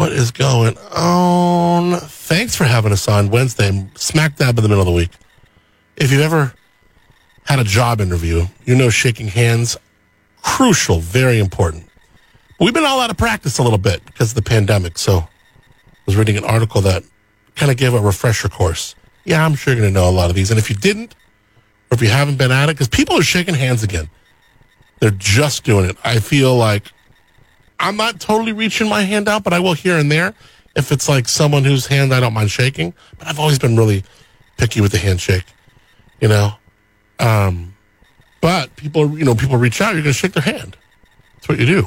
What is going on? Thanks for having us on Wednesday, smack dab in the middle of the week. If you've ever had a job interview, you know shaking hands, crucial, very important. We've been all out of practice a little bit because of the pandemic. So I was reading an article that kind of gave a refresher course. Yeah, I'm sure you're going to know a lot of these. And if you didn't, or if you haven't been at it, because people are shaking hands again, they're just doing it. I feel like I'm not totally reaching my hand out, but I will here and there if it's like someone whose hand I don't mind shaking. But I've always been really picky with the handshake, you know. Um, but people, you know, people reach out, you're going to shake their hand. That's what you do.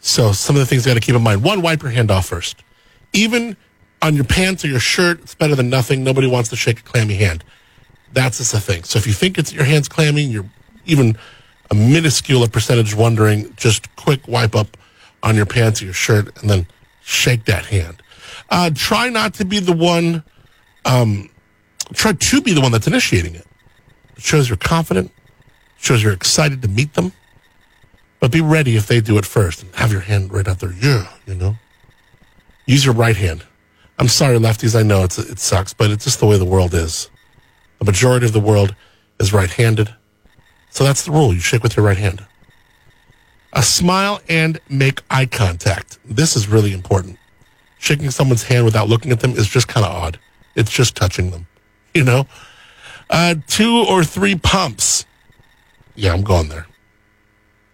So some of the things you got to keep in mind. One, wipe your hand off first. Even on your pants or your shirt, it's better than nothing. Nobody wants to shake a clammy hand. That's just a thing. So if you think it's your hand's clammy, you're even a minuscule percentage wondering, just quick wipe up on your pants or your shirt and then shake that hand. Uh, try not to be the one, um, try to be the one that's initiating it. It shows you're confident, shows you're excited to meet them, but be ready if they do it first and have your hand right out there. Yeah, you know. Use your right hand. I'm sorry, lefties. I know it's, it sucks, but it's just the way the world is. The majority of the world is right handed. So that's the rule. You shake with your right hand. A smile and make eye contact. This is really important. Shaking someone's hand without looking at them is just kind of odd. It's just touching them, you know? Uh, two or three pumps. Yeah, I'm going there.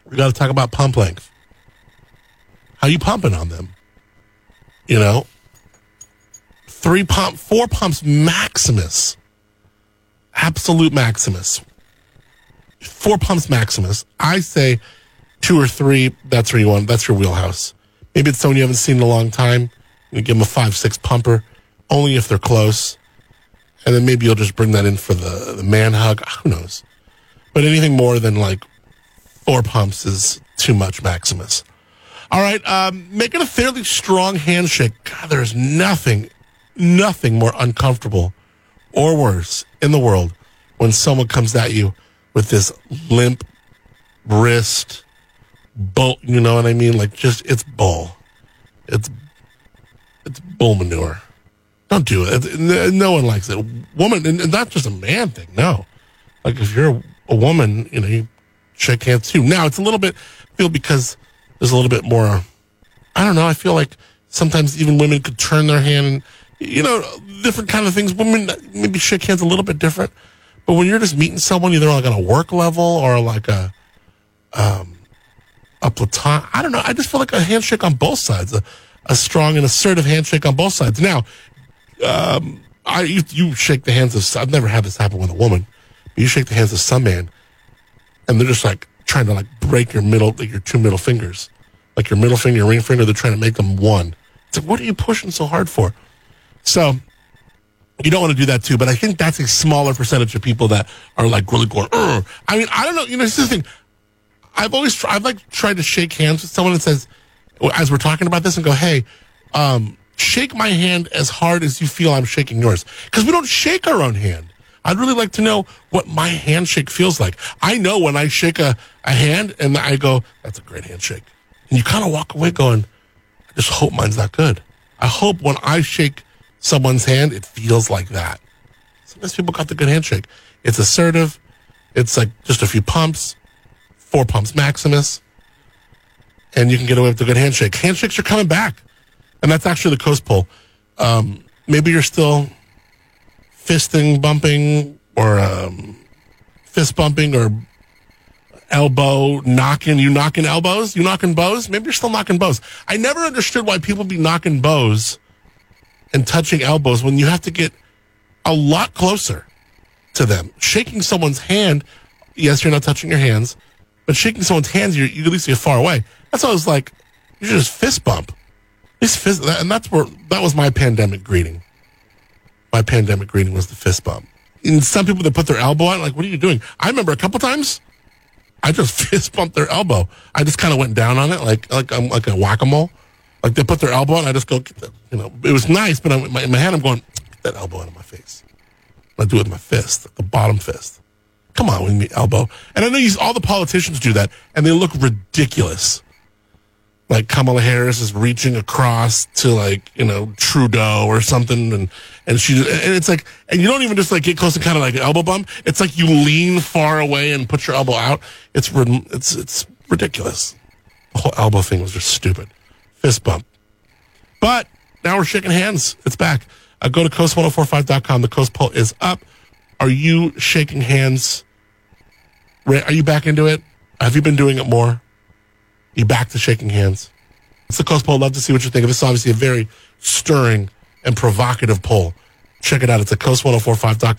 We got to talk about pump length. How you pumping on them? You know, three pump, four pumps maximus. Absolute maximus. Four pumps maximus. I say two or three, that's where you want. That's your wheelhouse. Maybe it's someone you haven't seen in a long time. You give them a five, six pumper, only if they're close. And then maybe you'll just bring that in for the, the man hug. Who knows? But anything more than like four pumps is too much, Maximus. All right, um, making a fairly strong handshake. God, there's nothing, nothing more uncomfortable or worse in the world when someone comes at you with this limp wrist, bull. You know what I mean? Like just it's bull. It's it's bull manure. Don't do it. No one likes it. Woman, and not just a man thing. No, like if you're a woman, you know, you shake hands too. Now it's a little bit feel because there's a little bit more. I don't know. I feel like sometimes even women could turn their hand and you know different kind of things. Women maybe shake hands a little bit different, but when you're just meeting someone either like on a work level or like a um a platon, I don't know. I just feel like a handshake on both sides, a, a strong and assertive handshake on both sides. Now, um, I you, you shake the hands of. I've never had this happen with a woman. You shake the hands of some man, and they're just like trying to like break your middle, like your two middle fingers, like your middle finger, your ring finger. They're trying to make them one. It's like, what are you pushing so hard for? So you don't want to do that too. But I think that's a smaller percentage of people that are like really going. Ugh. I mean, I don't know. You know, this is the thing. I've always I've like tried to shake hands with someone that says, as we're talking about this, and go, hey, um, shake my hand as hard as you feel I'm shaking yours, because we don't shake our own hand. I'd really like to know what my handshake feels like. I know when I shake a, a hand and I go, that's a great handshake. And you kind of walk away going, I just hope mine's not good. I hope when I shake someone's hand, it feels like that. Sometimes people got the good handshake. It's assertive. It's like just a few pumps, four pumps maximus, and you can get away with a good handshake. Handshakes are coming back. And that's actually the coast poll. Um, maybe you're still fisting bumping or um, fist bumping or elbow knocking. You knocking elbows? You knocking bows? Maybe you're still knocking bows. I never understood why people be knocking bows and touching elbows when you have to get a lot closer to them. Shaking someone's hand, yes, you're not touching your hands, but shaking someone's hands, you're, you at least get far away. That's why I was like, you just fist bump. Fist, and that's where that was my pandemic greeting. My pandemic greeting was the fist bump. And some people that put their elbow on, like, what are you doing? I remember a couple times, I just fist bumped their elbow. I just kind of went down on it, like like I'm like a whack a mole. Like they put their elbow on, I just go, you know, it was nice, but I'm, in, my, in my hand, I'm going, that elbow out of my face. I do it with my fist, the bottom fist. Come on, with me elbow. And I know you, all the politicians do that, and they look ridiculous like Kamala Harris is reaching across to like you know Trudeau or something, and and she and it's like and you don't even just like get close and kind of like elbow bump. It's like you lean far away and put your elbow out. It's it's it's ridiculous. The whole elbow thing was just stupid. Fist bump. But now we're shaking hands. It's back. Uh, go to coast1045.com. The coast poll is up. Are you shaking hands? Are you back into it? Have you been doing it more? you back to shaking hands. It's the Coast poll. Love to see what you think. This is obviously a very stirring and provocative poll. Check it out. It's at coast1045.com.